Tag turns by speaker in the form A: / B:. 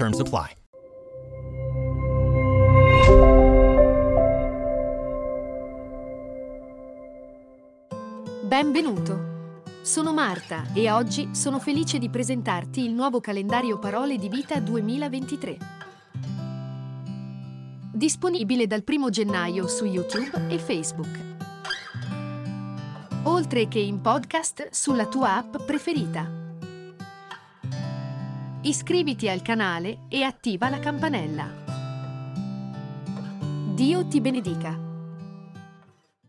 A: Terms apply.
B: Benvenuto. Sono Marta e oggi sono felice di presentarti il nuovo calendario Parole di Vita 2023. Disponibile dal 1 gennaio su YouTube e Facebook. Oltre che in podcast sulla tua app preferita. Iscriviti al canale e attiva la campanella. Dio ti benedica.